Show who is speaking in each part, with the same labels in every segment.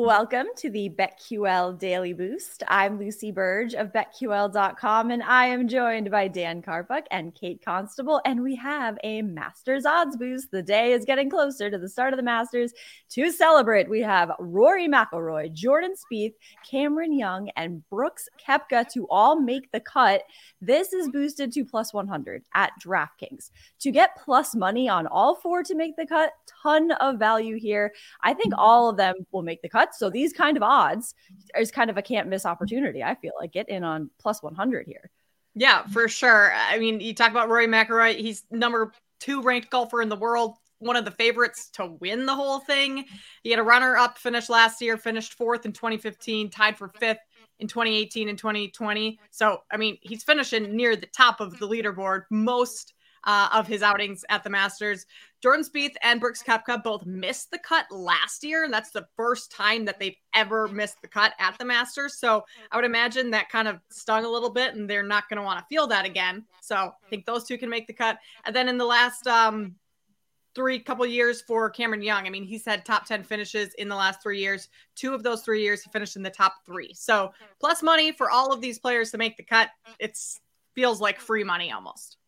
Speaker 1: Welcome to the BetQL Daily Boost. I'm Lucy Burge of BetQL.com, and I am joined by Dan Karpuk and Kate Constable. And we have a Masters odds boost. The day is getting closer to the start of the Masters. To celebrate, we have Rory McIlroy, Jordan Spieth, Cameron Young, and Brooks Koepka to all make the cut. This is boosted to plus 100 at DraftKings. To get plus money on all four to make the cut, ton of value here. I think all of them will make the cut cuts. So these kind of odds is kind of a can't miss opportunity. I feel like get in on plus 100 here.
Speaker 2: Yeah, for sure. I mean, you talk about Rory McIlroy. He's number two ranked golfer in the world, one of the favorites to win the whole thing. He had a runner-up finish last year, finished fourth in 2015, tied for fifth in 2018 and 2020. So, I mean, he's finishing near the top of the leaderboard most uh, of his outings at the Masters. Jordan Spieth and Brooks Koepka both missed the cut last year, and that's the first time that they've ever missed the cut at the Masters. So I would imagine that kind of stung a little bit, and they're not going to want to feel that again. So I think those two can make the cut. And then in the last um, three couple years for Cameron Young, I mean, he's had top 10 finishes in the last three years. Two of those three years, he finished in the top three. So plus money for all of these players to make the cut. It's feels like free money almost.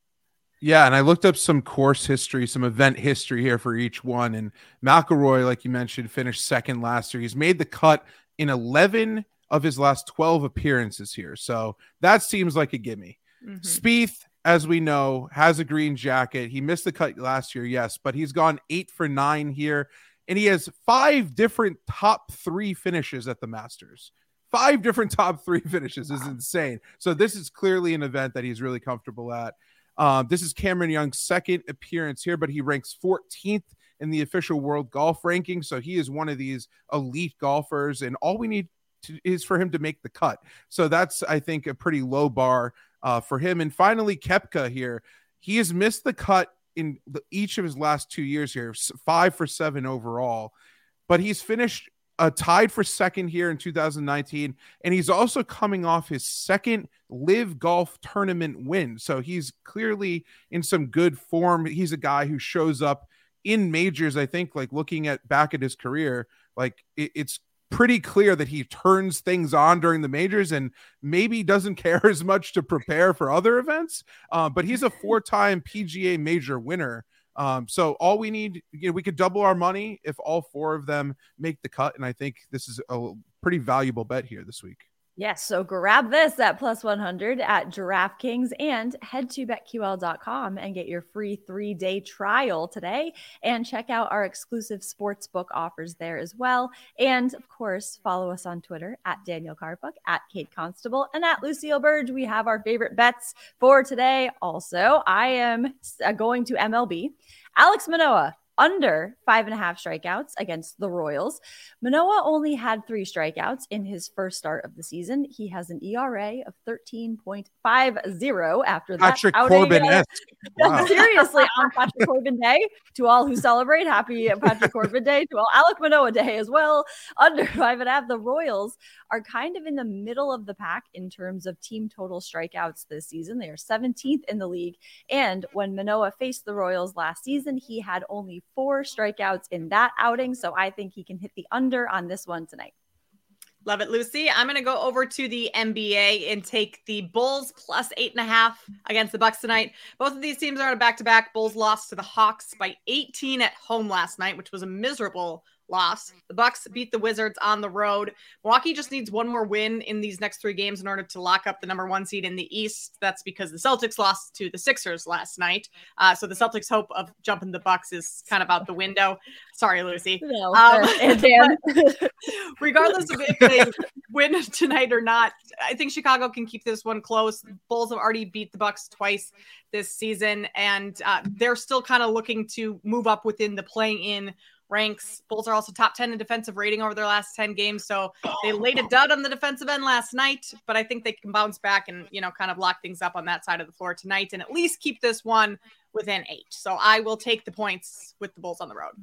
Speaker 3: Yeah, and I looked up some course history, some event history here for each one. And McIlroy, like you mentioned, finished second last year. He's made the cut in 11 of his last 12 appearances here. So that seems like a gimme. Mm-hmm. Spieth, as we know, has a green jacket. He missed the cut last year, yes, but he's gone eight for nine here. And he has five different top three finishes at the Masters. Five different top three finishes is insane. So this is clearly an event that he's really comfortable at. Uh, this is Cameron Young's second appearance here, but he ranks 14th in the official world golf ranking. So he is one of these elite golfers, and all we need to, is for him to make the cut. So that's, I think, a pretty low bar uh, for him. And finally, Koepka here. He has missed the cut in the, each of his last two years here, five for seven overall, but he's finished uh, tied for second here in 2019. And he's also coming off his second LIV golf tournament win. So he's clearly in some good form. He's a guy who shows up in majors, I think, like looking at back at his career, like it, it's pretty clear that he turns things on during the majors and maybe doesn't care as much to prepare for other events. Uh, but he's a four time PGA major winner. Um, so all we need, you know, we could double our money if all four of them make the cut, and I think this is a pretty valuable bet here this week.
Speaker 1: Yes, so grab this at plus 100 at DraftKings and head to betql.com and get your free three day trial today. And check out our exclusive sports book offers there as well. And of course, follow us on Twitter at Daniel Karpuk, at Kate Constable, and at Lucille Burge. We have our favorite bets for today. Also, I am uh, going to MLB. Alex Manoah under five and a half strikeouts against the Royals. Manoah only had three strikeouts in his first start of the season. He has an ERA of 13.50 after that.
Speaker 3: Patrick Corbin.
Speaker 1: Wow. Seriously, on Patrick Corbin Day, to all who celebrate, happy Patrick Corbin Day, to all Alek Manoah Day as well. Under five and a half, the Royals are kind of in the middle of the pack in terms of team total strikeouts this season. They are 17th in the league. And when Manoah faced the Royals last season, he had only four strikeouts in that outing. So I think he can hit the under on this one tonight.
Speaker 2: Love it, Lucy. I'm going to go over to the NBA and take the Bulls plus eight and a half against the Bucks tonight. Both of these teams are on a back to back. Bulls lost to the Hawks by 18 at home last night, which was a miserable loss. The Bucks beat the Wizards on the road. Milwaukee just needs one more win in these next three games in order to lock up the number one seed in the East. That's because the Celtics lost to the Sixers last night. Uh, so the Celtics' hope of jumping the Bucks is kind of out the window. Sorry, Lucy. No, um, regardless of if they win tonight or not, I think Chicago can keep this one close. Bulls have already beat the Bucks twice this season, and uh, they're still kind of looking to move up within the playing in ranks. Bulls are also top 10 in defensive rating over their last 10 games. So they laid a dud on the defensive end last night, but I think they can bounce back and, you know, kind of lock things up on that side of the floor tonight and at least keep this one within eight. So I will take the points with the Bulls on the road.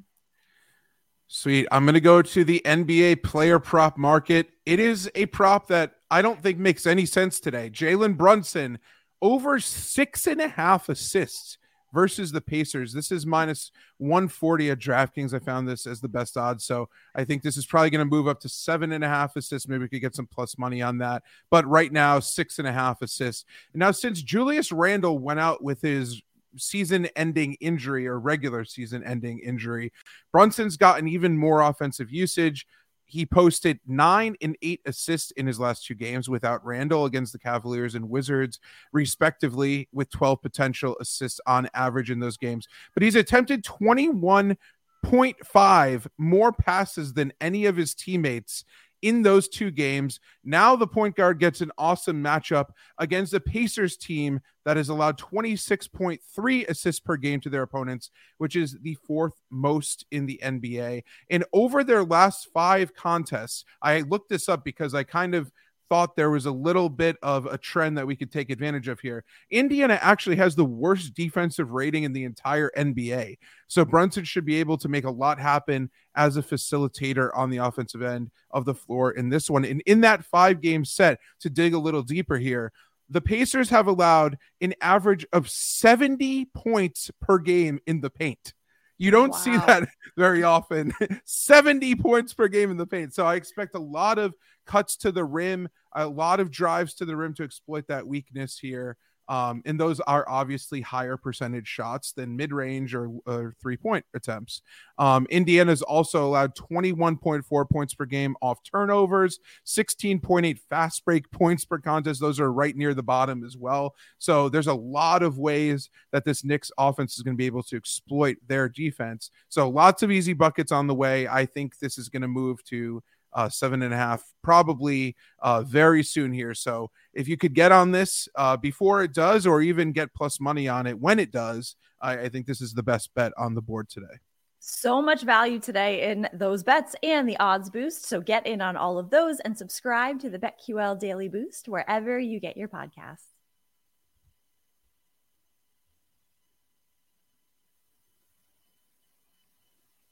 Speaker 3: Sweet. I'm going to go to the NBA player prop market. It is a prop that I don't think makes any sense today. Jalen Brunson over six and a half assists versus the Pacers. This is minus 140 at DraftKings. I found this as the best odds. So I think this is probably going to move up to seven and a half assists. Maybe we could get some plus money on that. But right now, six and a half assists. Now, since Julius Randle went out with his season ending injury or regular season ending injury, Brunson's gotten even more offensive usage he posted nine and eight assists in his last two games without Randle against the Cavaliers and Wizards, respectively, with 12 potential assists on average in those games. But he's attempted 21.5 more passes than any of his teammates in those two games. Now the point guard gets an awesome matchup against the Pacers team that has allowed 26.3 assists per game to their opponents, which is the fourth most in the NBA. And over their last five contests, I looked this up because I kind of thought there was a little bit of a trend that we could take advantage of here. Indiana actually has the worst defensive rating in the entire NBA. So hmm. Brunson should be able to make a lot happen as a facilitator on the offensive end of the floor in this one. And in that five game set, to dig a little deeper here, the Pacers have allowed an average of 70 points per game in the paint. You don't wow. see that very often. 70 points per game in the paint. So I expect a lot of cuts to the rim, a lot of drives to the rim to exploit that weakness here. Um, and those are obviously higher percentage shots than mid range or, or three point attempts. Um, Indiana's also allowed 21.4 points per game off turnovers, 16.8 fast break points per contest. Those are right near the bottom as well. So there's a lot of ways that this Knicks offense is going to be able to exploit their defense. So lots of easy buckets on the way. I think this is going to move to uh, seven and a half, probably uh, very soon here. So if you could get on this uh, before it does, or even get plus money on it when it does, I, I think this is the best bet on the board today.
Speaker 1: So much value today in those bets and the odds boost. So get in on all of those and subscribe to the BetQL Daily Boost wherever you get your podcasts.